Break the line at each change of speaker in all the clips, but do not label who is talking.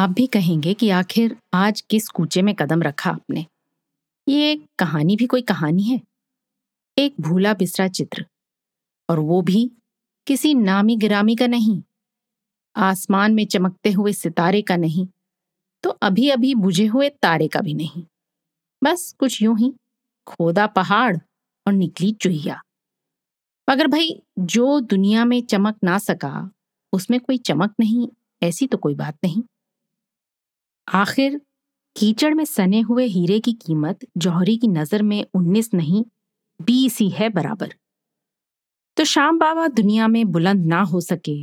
आप भी कहेंगे कि आखिर आज किस कूचे में कदम रखा आपने। ये एक कहानी भी कोई कहानी है। एक भूला बिसरा चित्र। और वो भी किसी नामी गिरामी का नहीं। आसमान में चमकते हुए सितारे का नहीं। तो अभी अभी बुझे हुए तारे का भी नहीं। बस कुछ यूँ ही, खोदा पहाड़ और निकली चुहिया। मगर भाई, जो दुनिया में चमक ना सका, उसमें कोई चमक नहीं, ऐसी तो कोई बात नहीं। आखिर, कीचड़ में सने हुए हीरे की कीमत जौहरी की नज़र में उन्नीस नहीं, बीस ही है बराबर। तो श्याम बाबा दुनिया में बुलंद ना हो सके,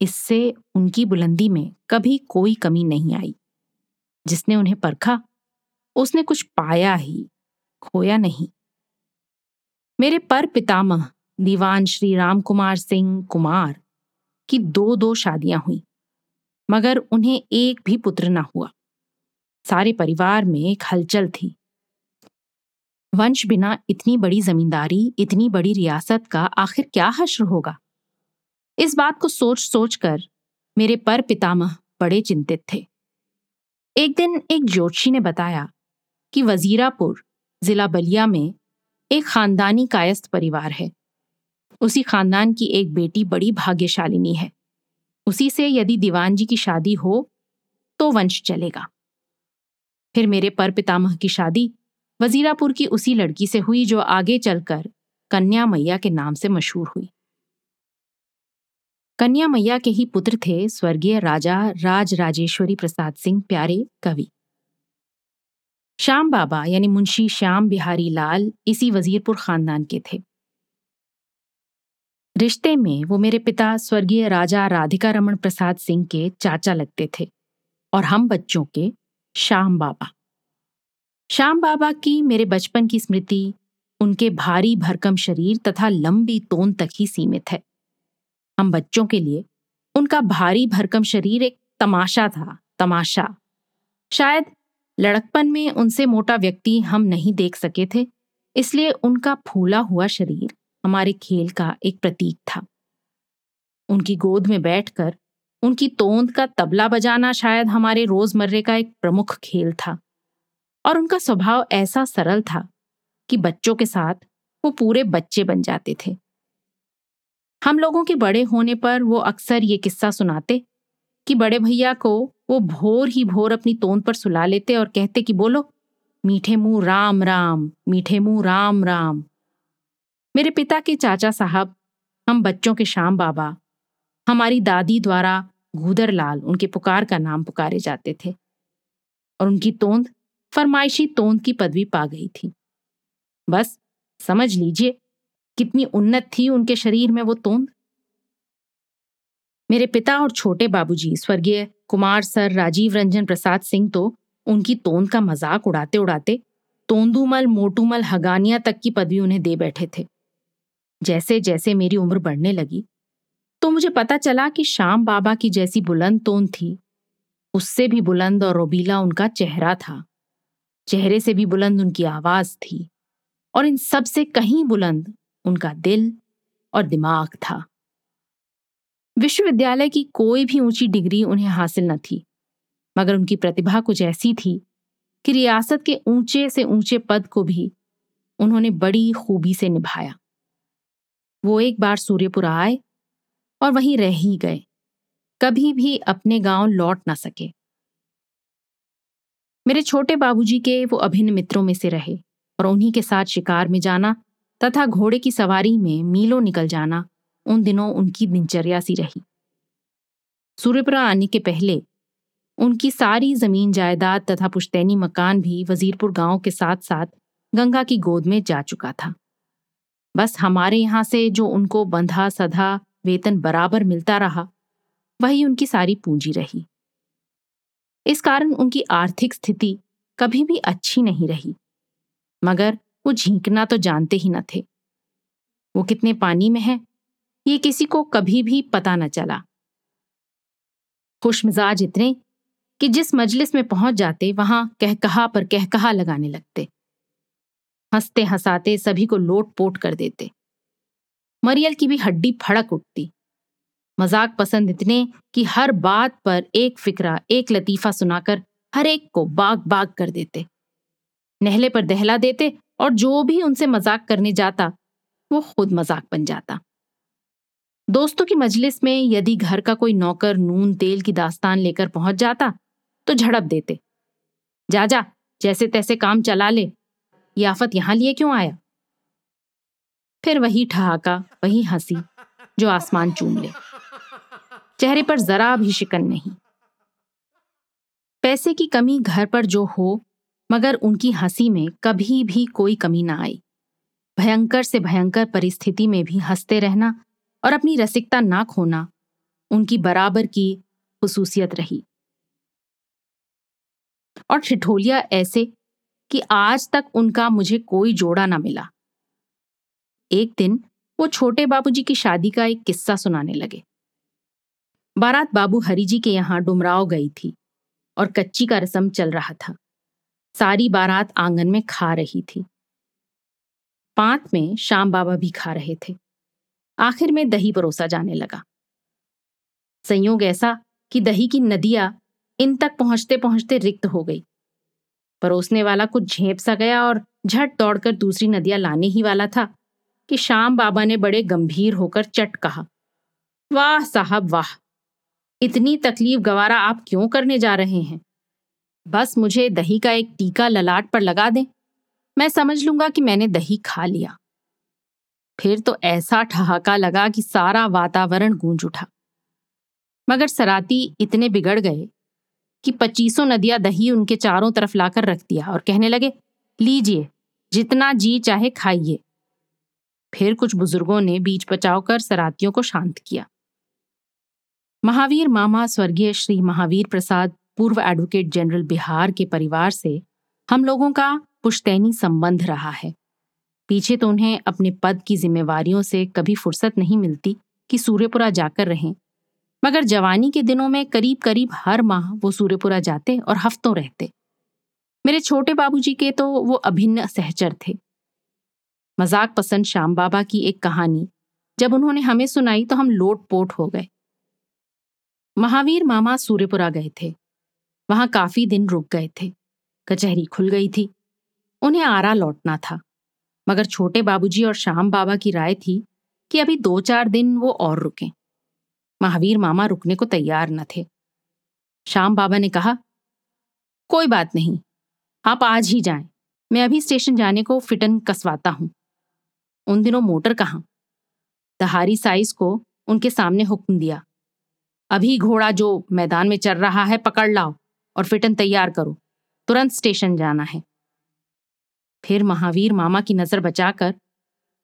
इससे उनकी बुलंदी में कभी कोई कमी नहीं आई। जिसने उन्हें परखा, उसने कुछ पाया ही, खोया नहीं। मेरे पर पितामह, दीवान श्री राम कुमार सिंह कुमार, की दो दो शादियाँ हुई, मगर उन्हें एक भी पुत्र ना हुआ। सारे परिवार में एक हलचल थी। वंश बिना इतनी बड़ी जमींदारी, इतनी बड़ी रियासत का आखिर क्या हश्र होगा? इस बात को सोच सोच कर मेरे पर पितामह बड़े चिंतित थे। एक दिन एक ज्योतिषी ने बताया कि वजीरापुर जिला बलिया में एक खानदानी कायस्थ परिवार है। उसी खानदान की एक बेटी बड़ी भाग्यशालिनी है। उसी से यदि दीवान जी की शादी हो तो वंश चलेगा। फिर मेरे पर पितामह की शादी, वजीरापुर की उसी लड़की से हुई जो आगे चलकर कन्या मैया के नाम से मशहूर हुई। कन्या मैया के ही पुत्र थे स्वर्गीय राजा राज राजेश्वरी प्रसाद सिंह, प्यारे कवि। श्याम बाबा, यानी मुंशी श्याम बिहारी लाल, इसी वजीरपुर खानदान के थे। रिश्ते में वो मेरे पिता स्वर्गीय राजा राधिका रमन प्रसाद सिंह के चाचा लगते थे और हम बच्चों के श्याम बाबा। श्याम बाबा की मेरे बचपन की स्मृति उनके भारी भरकम शरीर तथा लंबी तोन तक ही सीमित है। हम बच्चों के लिए उनका भारी भरकम शरीर एक तमाशा था, तमाशा। शायद लड़कपन में उनसे मोटा व्यक्ति हम नहीं देख सके थे, इसलिए उनका फूला हुआ शरीर हमारे खेल का एक प्रतीक था। उनकी गोद में बैठकर उनकी तोंद का तबला बजाना शायद हमारे रोजमर्रे का एक प्रमुख खेल था। और उनका स्वभाव ऐसा सरल था कि बच्चों के साथ वो पूरे बच्चे बन जाते थे। हम लोगों के बड़े होने पर वो अक्सर ये किस्सा सुनाते कि बड़े भैया को वो भोर ही भोर अपनी तोंद पर सुला लेते और कहते कि बोलो, मीठे मुँह राम राम, मीठे मुँह राम राम। मेरे पिता के चाचा साहब, हम बच्चों के शाम बाबा, हमारी दादी द्वारा लाल उनके पुकार का नाम पुकारे जाते थे और उनकी तोंद, फरमाइशी तोंद की पदवी पा गई थी। बस, समझ लीजिए, कितनी उन्नत थी उनके शरीर में वो तोंद। मेरे पिता और छोटे बाबूजी, स्वर्गीय कुमार सर राजीव रंजन प्रसाद सिंह तो उनकी तोंद का मज़ाक उड़ाते उड़ाते तोंदूमल, मोटूमल हगानिया तक की पदवी उन्हें दे बैठे थे। जैसे जैसे मेरी उम्र बढ़ने लगी तो मुझे पता चला कि श्याम बाबा की जैसी बुलंद तोन थी। उससे भी बुलंद और रोबीला उनका चेहरा था। चेहरे से भी बुलंद उनकी आवाज़ थी और इन सबसे कहीं बुलंद उनका दिल और दिमाग था। विश्वविद्यालय की कोई भी ऊँची डिग्री उन्हें हासिल न थी, मगर उनकी प्रतिभा कुछ ऐसी थी कि रियासत के ऊँचे से ऊँचे पद को भी उन्होंने बड़ी खूबी से निभाया। वो एक बार सूर्यपुर आए और वहीं रह ही गए। कभी भी अपने गाँव लौट ना सके। मेरे छोटे बाबूजी के वो अभिन्न मित्रों में से रहे और उन्हीं के साथ शिकार में जाना तथा घोड़े की सवारी में मीलों निकल जाना उन दिनों उनकी दिनचर्या सी रही। सूर्यपुरा आने के पहले उनकी सारी ज़मीन, जायदाद तथा पुश्तैनी मकान भी वजीरपुर गाँव के साथ साथ गंगा की गोद में जा चुका था। बस हमारे यहाँ से जो उनको बंधा, सधा वेतन बराबर मिलता रहा, वही उनकी सारी पूंजी रही। इस कारण उनकी आर्थिक स्थिति कभी भी अच्छी नहीं रही। मगर वो झींकना तो जानते ही न थे। वो कितने पानी में है, ये किसी को कभी भी पता न चला। खुश मिजाज इतने कि जिस मजलिस में पहुँच जाते, वहाँ कहकहा पर कहकहा लगाने लगते। हँसते हंसाते सभी को लोट पोट कर देते। मरियल की भी हड्डी फड़क उठती। मज़ाक पसंद इतने कि हर बात पर एक फिक्रा, एक लतीफा सुनाकर हर एक को बाग बाग कर देते। नहले पर दहला देते और जो भी उनसे मज़ाक करने जाता, वो खुद मज़ाक बन जाता। दोस्तों की मजलिस में यदि घर का कोई नौकर नून तेल की दास्तान लेकर पहुँच जाता तो झड़प देते। जा जा, जैसे तैसे काम चला ले। ये आफत यहाँ लिए क्यों आया? फिर वही ठहाका, वही हँसी जो आसमान चूम ले। चेहरे पर जरा भी शिकन नहीं। पैसे की कमी घर पर जो हो, मगर उनकी हँसी में कभी भी कोई कमी ना आई भयंकर से भयंकर परिस्थिति में भी हँसते रहना और अपनी रसिकता ना खोना उनकी बराबर की खसूसियत रही। और ठिठोलिया ऐसे कि आज तक उनका मुझे कोई जोड़ा ना मिला। एक दिन वो छोटे बाबूजी की शादी का एक किस्सा सुनाने लगे। बारात बाबू हरि जी के यहाँ डुमराव गई थी और कच्ची का रसम चल रहा था। सारी बारात आँगन में खा रही थी। पांत में शाम बाबा भी खा रहे थे। आखिर में दही परोसा जाने लगा। संयोग ऐसा कि दही की नदियाँ इन तक पहुँचते पहुँचते रिक्त हो गई। परोसने वाला कुछ झेप सा गया और झट दौड़कर दूसरी नदियाँ लाने ही वाला था। कि शाम बाबा ने बड़े गंभीर होकर चट कहा, वाह साहब, वाह! इतनी तकलीफ़ गवारा आप क्यों करने जा रहे हैं? बस मुझे दही का एक टीका ललाट पर लगा दें। मैं समझ लूँगा कि मैंने दही खा लिया। फिर तो ऐसा ठहाका लगा कि सारा वातावरण गूंज उठा। मगर सराती इतने बिगड़ गए कि पच्चीसों नदियाँ दही उनके चारों तरफ़ लाकर रख दिया और कहने लगे, लीजिए, जितना जी चाहे खाइए। फिर कुछ बुज़ुर्गों ने बीच बचाव कर सरातियों को शांत किया। महावीर मामा, स्वर्गीय श्री महावीर प्रसाद, पूर्व एडवोकेट जनरल बिहार के परिवार से हम लोगों का पुश्तैनी संबंध रहा है। पीछे तो उन्हें अपने पद की जिम्मेवारियों से कभी फुर्सत नहीं मिलती कि सूर्यपुरा जाकर रहें। मगर जवानी के दिनों में करीब करीब हर माह वो सूर्यपुरा जाते और हफ्तों रहते। मेरे छोटे बाबूजी के तो वो अभिन्न सहचर थे। मज़ाक पसंद श्याम बाबा की एक कहानी। जब उन्होंने हमें सुनाई तो हम लोट पोट हो गए। महावीर मामा सूर्यपुरा गए थे। वहाँ काफ़ी दिन रुक गए थे। कचहरी खुल गई थी। उन्हें आरा लौटना था। मगर छोटे बाबूजी और श्याम बाबा की राय थी कि अभी दो चार दिन वो और रुकें। महावीर मामा रुकने को तैयार न थे। श्याम बाबा ने कहा, कोई बात नहीं, आप आज ही जाएँ। मैं अभी स्टेशन जाने को फिटन कसवाता हूँ। उन दिनों मोटर कहाँ? दहारी साइज़ को उनके सामने हुक्म दिया। अभी घोड़ा जो मैदान में चल रहा है, पकड़ लाओ और फिटन तैयार करो। तुरंत स्टेशन जाना है। फिर महावीर मामा की नज़र बचाकर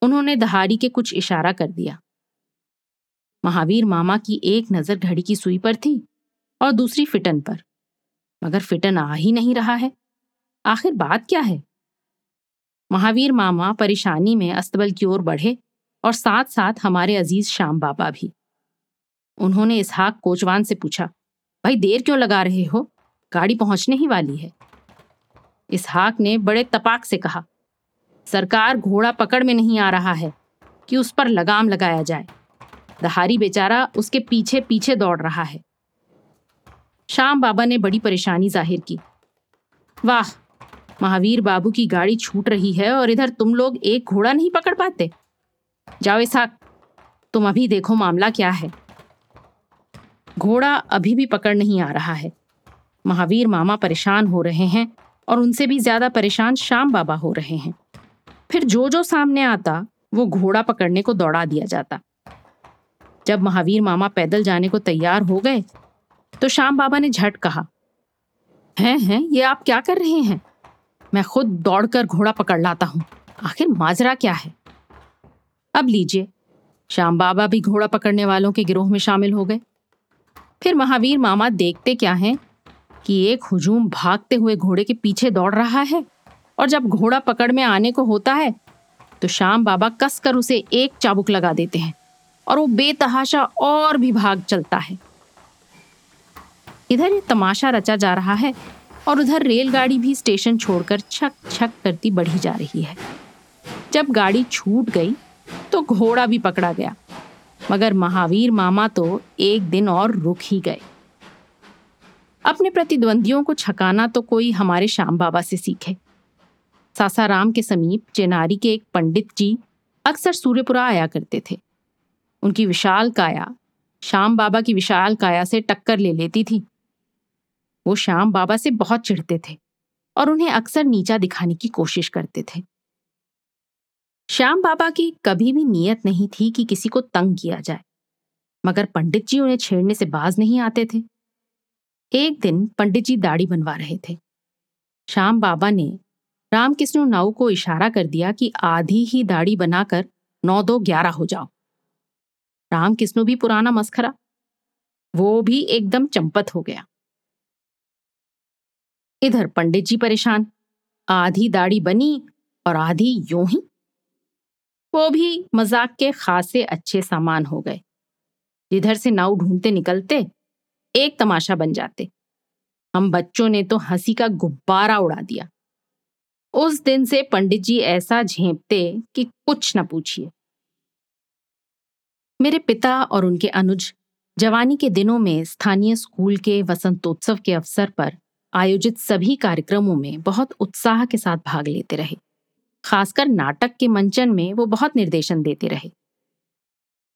उन्होंने दहाड़ी के कुछ इशारा कर दिया। महावीर मामा की एक नज़र घड़ी की सुई पर थी और दूसरी फिटन पर। मगर फिटन आ ही नहीं रहा है। आखिर बात क्या है? महावीर मामा परेशानी में अस्तबल की ओर बढ़े और साथ साथ हमारे अज़ीज़ श्याम बाबा भी। उन्होंने इसहाक कोचवान से पूछा, भाई देर क्यों लगा रहे हो? गाड़ी पहुँचने ही वाली है। इसहाक ने बड़े तपाक से कहा, सरकार घोड़ा पकड़ में नहीं आ रहा है कि उस पर लगाम लगाया जाए। दहारी बेचारा उसके पीछे पीछे दौड़ रहा है। श्याम बाबा ने बड़ी परेशानी ज़ाहिर की। वाह महावीर बाबू की गाड़ी छूट रही है और इधर तुम लोग एक घोड़ा नहीं पकड़ पाते। जाओ इसाक, तुम अभी देखो मामला क्या है। घोड़ा अभी भी पकड़ नहीं आ रहा है। महावीर मामा परेशान हो रहे हैं और उनसे भी ज़्यादा परेशान श्याम बाबा हो रहे हैं। फिर जो जो सामने आता, वो घोड़ा पकड़ने को दौड़ा दिया जाता। जब महावीर मामा पैदल जाने को तैयार हो गए तो श्याम बाबा ने झट कहा, हैं हैं, ये आप क्या कर रहे हैं? मैं खुद दौड़कर घोड़ा पकड़ लाता हूँ। आखिर माजरा क्या है? अब लीजिए, श्याम बाबा भी घोड़ा पकड़ने वालों के गिरोह में शामिल हो गए। फिर महावीर मामा देखते क्या हैं कि एक हुजूम भागते हुए घोड़े के पीछे दौड़ रहा है और जब घोड़ा पकड़ में आने को होता है तो श्याम बाबा कसकर उसे एक चाबुक लगा देते हैं और वो बेतहाशा और भी भाग चलता है। इधर ये तमाशा रचा जा रहा है और उधर रेलगाड़ी भी स्टेशन छोड़कर छक छक करती बढ़ी जा रही है। जब गाड़ी छूट गई तो घोड़ा भी पकड़ा गया। मगर महावीर मामा तो एक दिन और रुक ही गए। अपने प्रतिद्वंदियों को छकाना तो कोई हमारे श्याम बाबा से सीखे। सासाराम के समीप चेनारी के एक पंडित जी अक्सर सूर्यपुरा आया करते थे। उनकी विशाल काया, श्याम बाबा की विशाल काया से टक्कर ले लेती थी। वो श्याम बाबा से बहुत चिढ़ते थे और उन्हें अक्सर नीचा दिखाने की कोशिश करते थे। श्याम बाबा की कभी भी नीयत नहीं थी कि किसी को तंग किया जाए, मगर पंडित जी उन्हें छेड़ने से बाज नहीं आते थे। एक दिन पंडित जी दाढ़ी बनवा रहे थे। श्याम बाबा ने रामकृष्ण नाऊ को इशारा कर दिया कि आधी ही दाढ़ी बनाकर नौ दो ग्यारह हो जाओ। रामकृष्ण भी पुराना मस्खरा, वो भी एकदम चंपत हो गया। इधर पंडित जी परेशान। आधी दाढ़ी बनी और आधी यूँ ही। वो भी मज़ाक के खासे अच्छे सामान हो गए। जिधर से नाव ढूंढते निकलते, एक तमाशा बन जाते। हम बच्चों ने तो हँसी का गुब्बारा उड़ा दिया। उस दिन से पंडित जी ऐसा झेपते कि कुछ न पूछिए। मेरे पिता और उनके अनुज, जवानी के दिनों में स्थानीय स्कूल के वसंतोत्सव के अवसर पर आयोजित सभी कार्यक्रमों में बहुत उत्साह के साथ भाग लेते रहे। खासकर नाटक के मंचन में वो बहुत निर्देशन देते रहे।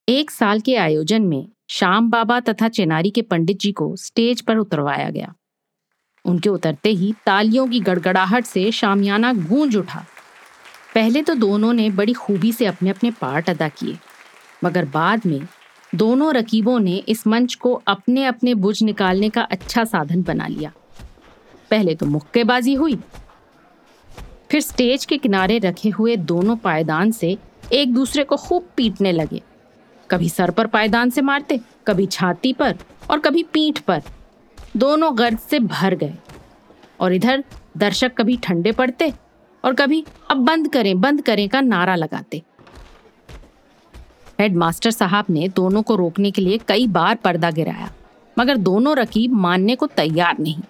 एक साल के आयोजन में श्याम बाबा तथा चेनारी के पंडित जी को स्टेज पर उतरवाया गया। उनके उतरते ही तालियों की गड़गड़ाहट से शामियाना गूंज उठा। पहले तो दोनों ने बड़ी खूबी से अपने अपने पार्ट अदा किए, मगर बाद में दोनों रकीबों ने इस मंच को अपने अपने बुझ निकालने का अच्छा साधन बना लिया। पहले तो मुक्केबाजी हुई। फिर स्टेज के किनारे रखे हुए दोनों पायदान से एक दूसरे को खूब पीटने लगे। कभी सर पर पायदान से मारते, कभी छाती पर और कभी पीठ पर। दोनों गर्द से भर गए और इधर दर्शक कभी ठंडे पड़ते और कभी अब बंद करें बंद करें का नारा लगाते। हेडमास्टर साहब ने दोनों को रोकने के लिए कई बार पर्दा गिराया, मगर दोनों रकीब मानने को तैयार नहीं।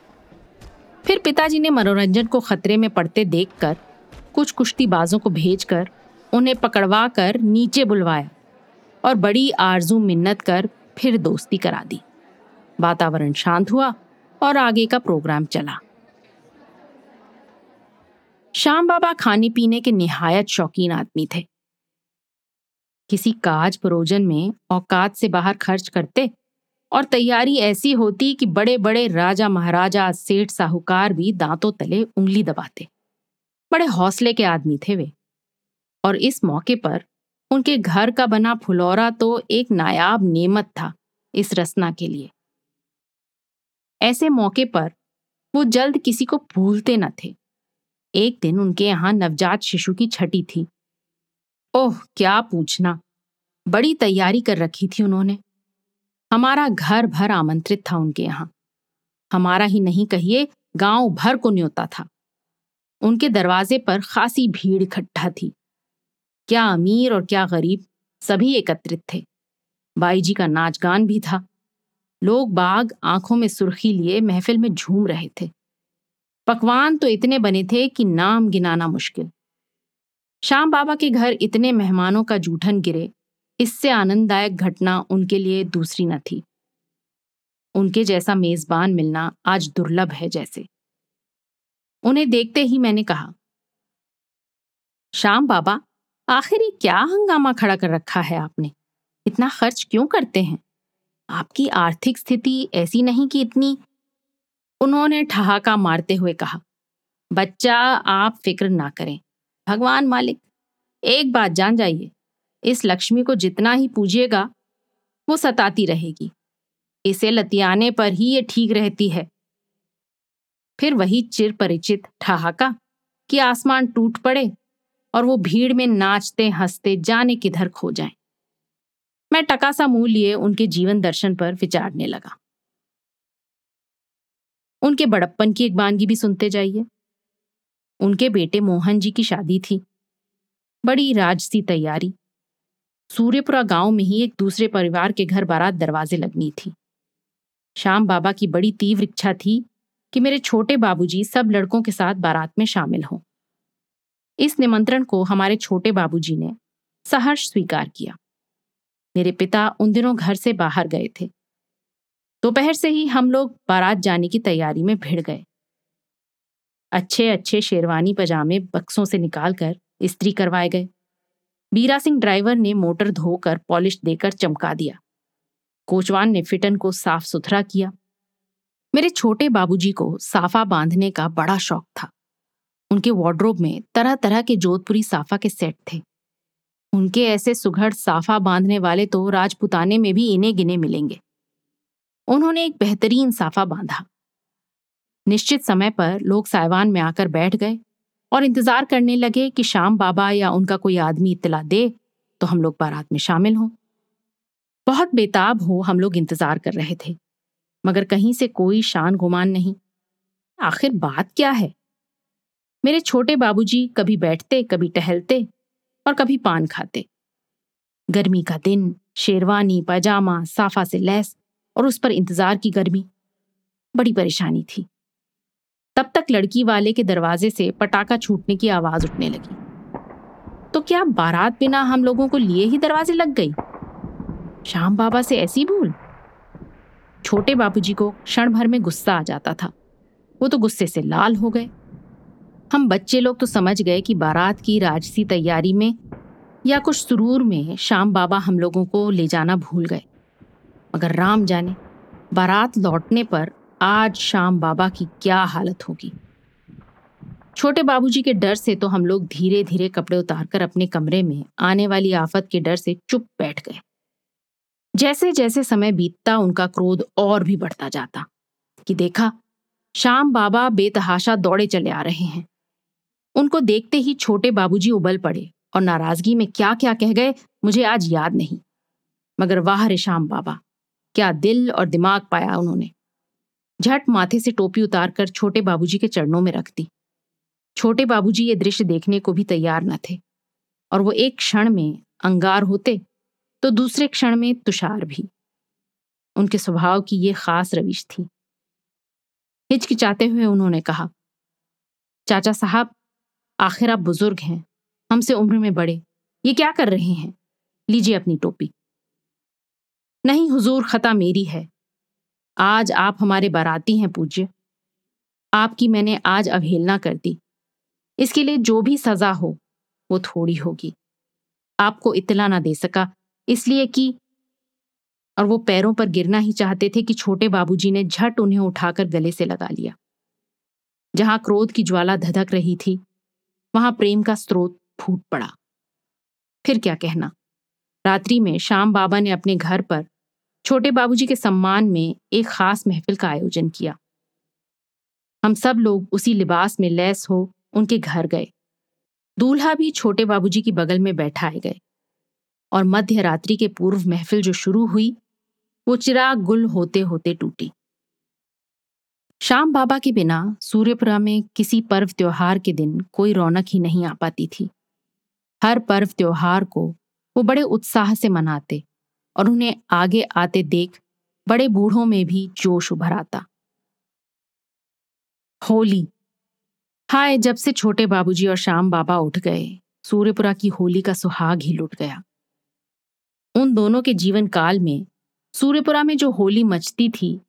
फिर पिताजी ने मनोरंजन को खतरे में पड़ते देखकर कुछ कुश्तीबाजों को भेजकर उन्हें पकड़वा कर नीचे बुलवाया और बड़ी आरज़ू मिन्नत कर फिर दोस्ती करा दी। वातावरण शांत हुआ और आगे का प्रोग्राम चला। श्याम बाबा खाने पीने के निहायत शौकीन आदमी थे। किसी काज परोजन में औकात से बाहर खर्च करते और तैयारी ऐसी होती कि बड़े बड़े राजा महाराजा, सेठ साहूकार भी दांतों तले उंगली दबाते। बड़े हौसले के आदमी थे वे। और इस मौके पर उनके घर का बना फुलौरा तो एक नायाब नेमत था इस रसना के लिए। ऐसे मौके पर वो जल्द किसी को भूलते न थे। एक दिन उनके यहाँ नवजात शिशु की छठी थी। ओह, क्या पूछना। बड़ी तैयारी कर रखी थी उन्होंने। हमारा घर भर आमंत्रित था उनके यहाँ। हमारा ही नहीं कहिए, गाँव भर को न्योता था। उनके दरवाजे पर खासी भीड़ इकट्ठा थी। क्या अमीर और क्या गरीब, सभी एकत्रित थे। बाई जी का नाच गान भी था। लोग बाग आँखों में सुर्खी लिए महफिल में झूम रहे थे। पकवान तो इतने बने थे कि नाम गिनाना मुश्किल। श्याम बाबा के घर इतने मेहमानों का जूठन गिरे इससे आनंददायक घटना उनके लिए दूसरी न थी। उनके जैसा मेजबान मिलना आज दुर्लभ है जैसे। उन्हें देखते ही मैंने कहा श्याम बाबा, आखिर ये क्या हंगामा खड़ा कर रखा है आपने? इतना खर्च क्यों करते हैं? आपकी आर्थिक स्थिति ऐसी नहीं कि इतनी उन्होंने ठहाका मारते हुए कहा, बच्चा, आप फ़िक्र ना करें। भगवान मालिक, एक बात जान जाइए इस लक्ष्मी को जितना ही पूजिएगा, वो सताती रहेगी। इसे लतियाने पर ही ये ठीक रहती है। फिर वही चिर परिचित ठहाका कि आसमान टूट पड़े और वो भीड़ में नाचते, हँसते, जाने किधर खो जाएँ। मैं टकासा मुँह लिए उनके जीवन दर्शन पर विचारने लगा। उनके बड़प्पन की एक बानगी भी सुनते जाइए। उनके बेटे मोहन जी की शादी थी। बड़ी राजसी तैयारी। सूर्यपुरा गाँव में ही एक दूसरे परिवार के घर बारात दरवाजे लगनी थी। श्याम बाबा की बड़ी तीव्र इच्छा थी कि मेरे छोटे बाबूजी सब लड़कों के साथ बारात में शामिल हों। इस निमंत्रण को हमारे छोटे बाबूजी ने सहर्ष स्वीकार किया। मेरे पिता उन दिनों घर से बाहर गए थे। दोपहर से ही हम लोग बारात जाने की तैयारी में भिड़ गए। अच्छे अच्छे शेरवानी पजामे बक्सों से निकालकर इस्त्री करवाए गए। बीरा सिंह ड्राइवर ने मोटर धोकर पॉलिश देकर चमका दिया। कोचवान ने फिटन को साफ़ सुथरा किया। मेरे छोटे बाबूजी को साफा बांधने का बड़ा शौक था। उनके वार्ड्रोब में तरह तरह के जोधपुरी साफा के सेट थे। उनके ऐसे सुघड़ साफा बांधने वाले तो राजपुताने में भी इन्हें गिने मिलेंगे। उन्होंने एक बेहतरीन साफा बांधा। निश्चित समय पर लोग साइवान में आकर बैठ गए। और इंतज़ार करने लगे कि शाम बाबा या उनका कोई आदमी इतला दे तो हम लोग बारात में शामिल हों। बहुत बेताब हो हम लोग इंतज़ार कर रहे थे, मगर कहीं से कोई शान गुमान नहीं। आखिर बात क्या है? मेरे छोटे बाबूजी कभी बैठते, कभी टहलते और कभी पान खाते। गर्मी का दिन, शेरवानी, पजामा, साफा से लैस और उस पर इंतज़ार की गर्मी। बड़ी परेशानी थी। तब तक लड़की वाले के दरवाजे से पटाखा छूटने की आवाज़ उठने लगी। तो क्या बारात बिना हम लोगों को लिए ही दरवाजे लग गई शाम बाबा से ऐसी भूल? छोटे बाबूजी को क्षण भर में गुस्सा आ जाता था। वो तो गुस्से से लाल हो गए। हम बच्चे लोग तो समझ गए कि बारात की राजसी तैयारी में या कुछ सुरूर में शाम बाबा हम लोगों को ले जाना भूल गए। मगर राम जाने, बारात लौटने पर आज शाम बाबा की क्या हालत होगी? छोटे बाबूजी के डर से तो हम लोग धीरे धीरे कपड़े उतारकर अपने कमरे में आने वाली आफत के डर से चुप बैठ गए। जैसे जैसे समय बीतता, उनका क्रोध और भी बढ़ता जाता कि देखा, शाम बाबा बेतहाशा दौड़े चले आ रहे हैं। उनको देखते ही छोटे बाबूजी उबल पड़े और नाराज़गी में क्या क्या कह गए, मुझे आज याद नहीं। मगर वाह रे श्याम बाबा, क्या दिल और दिमाग पाया उन्होंने। झट माथे से टोपी उतारकर छोटे बाबूजी के चरणों में रख दी। छोटे बाबूजी ये दृश्य देखने को भी तैयार न थे और वो एक क्षण में अंगार होते तो दूसरे क्षण में तुषार भी। उनके स्वभाव की ये खास रविश थी। हिचकिचाते हुए उन्होंने कहा, चाचा साहब, आखिर आप बुज़ुर्ग हैं, हमसे उम्र में बड़े, ये क्या कर रहे हैं? लीजिए अपनी टोपी। नहीं, हुजूर, खता मेरी है। आज आप हमारे बाराती हैं, पूज्य। आपकी मैंने आज अवहेलना कर दी। इसके लिए जो भी सजा हो, वो थोड़ी होगी। आपको इतला ना दे सका, इसलिए कि और वो पैरों पर गिरना ही चाहते थे कि छोटे बाबूजी ने झट उन्हें उठाकर गले से लगा लिया। जहाँ क्रोध की ज्वाला धधक रही थी, वहाँ प्रेम का स्रोत फूट पड़ा। फिर क्या कहना? रात्रि में शाम बाबा ने अपने घर पर छोटे बाबूजी के सम्मान में एक खास महफिल का आयोजन किया। हम सब लोग उसी लिबास में लैस हो उनके घर गए। दूल्हा भी छोटे बाबूजी की बगल में बैठाए गए। और मध्य रात्रि के पूर्व महफिल जो शुरू हुई, वो चिराग गुल होते होते टूटी। शाम बाबा के बिना सूर्यपुरा में किसी पर्व त्योहार के दिन कोई रौनक ही नहीं आ पाती थी। हर पर्व त्योहार को वो बड़े उत्साह से मनाते और उन्हें आगे आते देख बड़े बूढ़ों में भी जोश उभर आता। होली। हाय, जब से छोटे बाबूजी और श्याम बाबा उठ गए, सूर्यपुरा की होली का सुहाग ही लुट गया। उन दोनों के जीवन काल में सूर्यपुरा में जो होली मचती थी,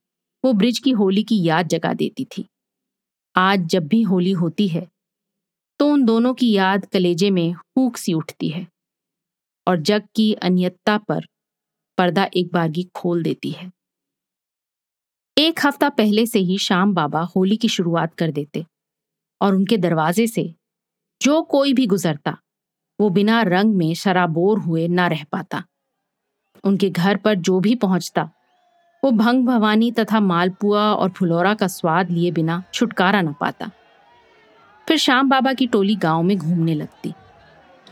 वो ब्रिज की होली की याद जगा देती थी। आज जब भी होली होती है तो उन दोनों की याद कलेजे में हूक सी उठती है। और जग की अनियतता पर पर्दा एक बारगी खोल देती है। एक हफ़्ता पहले से ही शाम बाबा होली की शुरुआत कर देते और उनके दरवाजे से जो कोई भी गुजरता, वो बिना रंग में शराबोर हुए ना रह पाता। उनके घर पर जो भी पहुँचता, वो भंग भवानी तथा मालपुआ और फुलौरा का स्वाद लिए बिना छुटकारा न पाता। फिर श्याम बाबा की टोली गाँव में घूमने लगती।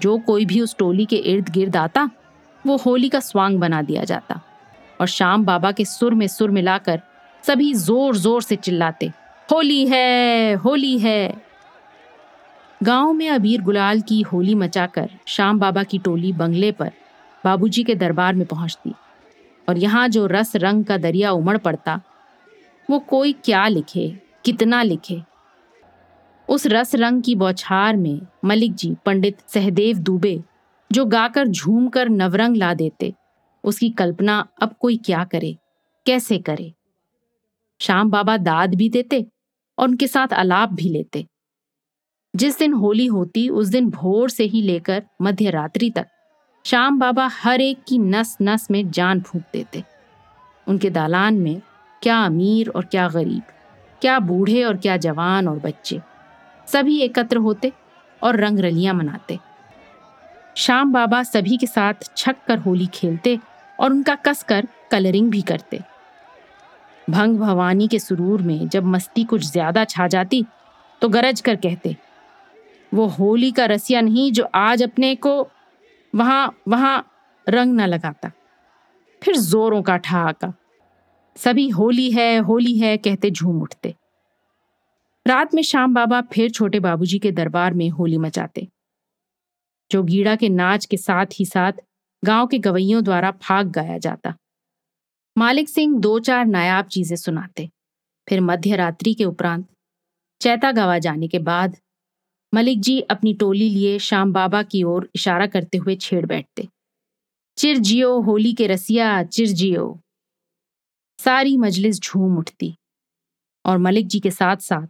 जो कोई भी उस टोली के इर्द गिर्द आता वो होली का स्वांग बना दिया जाता और शाम बाबा के सुर में सुर मिलाकर सभी ज़ोर ज़ोर से चिल्लाते, होली है होली है। गाँव में अबीर गुलाल की होली मचाकर शाम बाबा की टोली बंगले पर बाबूजी के दरबार में पहुँचती और यहाँ जो रस रंग का दरिया उमड़ पड़ता, वो कोई क्या लिखे, कितना लिखे। उस रस रंग की बौछार में मलिक जी पंडित सहदेव दुबे जो गाकर झूम कर नवरंग ला देते। उसकी कल्पना अब कोई क्या करे, कैसे करे? श्याम बाबा दाद भी देते और उनके साथ अलाप भी लेते। जिस दिन होली होती, उस दिन भोर से ही लेकर मध्य रात्रि तक श्याम बाबा हर एक की नस नस में जान फूंक देते। उनके दालान में क्या अमीर और क्या गरीब, क्या बूढ़े और क्या जवान और बच्चे, सभी एकत्र होते और रंग रलियाँ मनाते। श्याम बाबा सभी के साथ छक कर होली खेलते और उनका कसकर कलरिंग भी करते। भंग भवानी के सुरूर में जब मस्ती कुछ ज़्यादा छा जाती तो गरज कर कहते, वो होली का रसिया नहीं जो आज अपने को वहाँ वहाँ रंग न लगाता। फिर जोरों का ठहाका। सभी, होली है होली है, कहते झूम उठते। रात में शाम बाबा फिर छोटे बाबूजी के दरबार में होली मचाते। जो गीड़ा के नाच के साथ ही साथ गाँव के गवैयों द्वारा फाग गाया जाता। मालिक सिंह दो चार नायाब चीज़ें सुनाते। फिर मध्य रात्रि के उपरांत चैता गवा जाने के बाद मलिक जी अपनी टोली लिए शाम बाबा की ओर इशारा करते हुए छेड़ बैठते। चिर जियो, होली के रसिया, चिर जियो। सारी मजलिस झूम उठती और मलिक जी के साथ साथ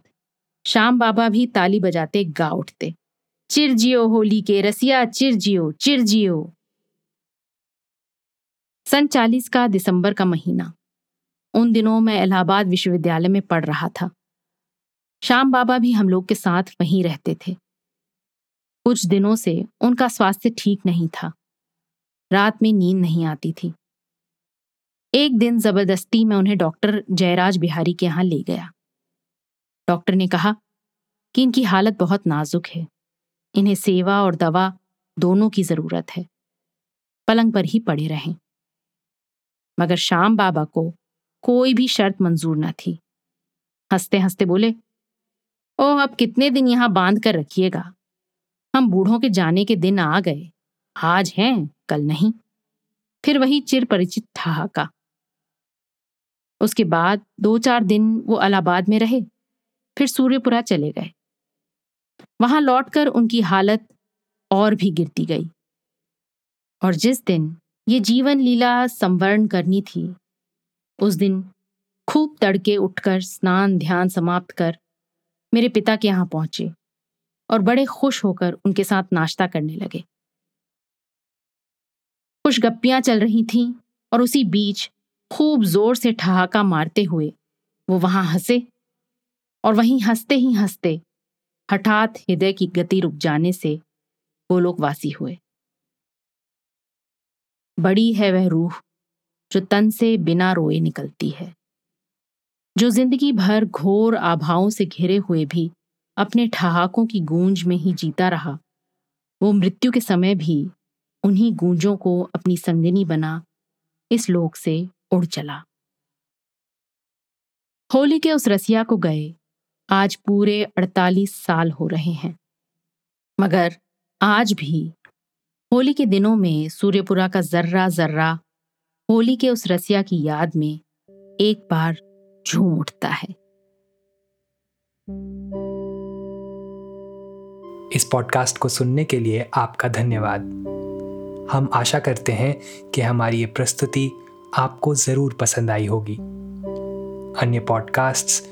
श्याम बाबा भी ताली बजाते गा उठते। चिर जियो होली के रसिया चिर जियो चिर जियो सन चालीस का दिसंबर का महीना। उन दिनों मैं इलाहाबाद विश्वविद्यालय में पढ़ रहा था। श्याम बाबा भी हम लोग के साथ वहीं रहते थे। कुछ दिनों से उनका स्वास्थ्य ठीक नहीं था। रात में नींद नहीं आती थी। एक दिन ज़बरदस्ती मैं उन्हें डॉक्टर जयराज बिहारी के यहाँ ले गया। डॉक्टर ने कहा कि इनकी हालत बहुत नाजुक है। इन्हें सेवा और दवा दोनों की ज़रूरत है। पलंग पर ही पड़े रहें। मगर शाम बाबा को कोई भी शर्त मंजूर न थी। हँसते हँसते बोले, ओह, अब कितने दिन यहाँ बाँध कर रखिएगा? हम बूढ़ों के जाने के दिन आ गए। आज हैं, कल नहीं। फिर वही चिर परिचित ठहाका उसके बाद दो चार दिन वो अलाहाबाद में रहे, फिर सूर्यपुरा चले गए। वहाँ लौटकर उनकी हालत और भी गिरती गई। और जिस दिन ये जीवन लीला संवरण करनी थी, उस दिन खूब तड़के उठकर स्नान ध्यान समाप्त कर मेरे पिता के यहाँ पहुँचे और बड़े खुश होकर उनके साथ नाश्ता करने लगे। कुछ गप्पियाँ चल रही थीं और उसी बीच खूब ज़ोर से ठहाका मारते हुए वो वहाँ हंसे और वहीं हँसते ही हँसते हठात हृदय की गति रुक जाने से वो लोग वासी हुए। बड़ी है वह रूह, जो तन से बिना रोए निकलती है, जो ज़िंदगी भर घोर आभाओं से घिरे हुए भी अपने ठहाकों की गूंज में ही जीता रहा, वो मृत्यु के समय भी उन्हीं गूंजों को अपनी संगनी बना इस लोक से उड़ चला। होली के उस रसिया को गए आज पूरे 48 साल हो रहे हैं। मगर आज भी होली के दिनों में सूर्यपुरा का जर्रा जर्रा होली के उस रसिया की याद में एक बार झूम उठता है।
इस पॉडकास्ट को सुनने के लिए आपका धन्यवाद। हम आशा करते हैं कि हमारी ये प्रस्तुति आपको ज़रूर पसंद आई होगी। अन्य पॉडकास्ट्स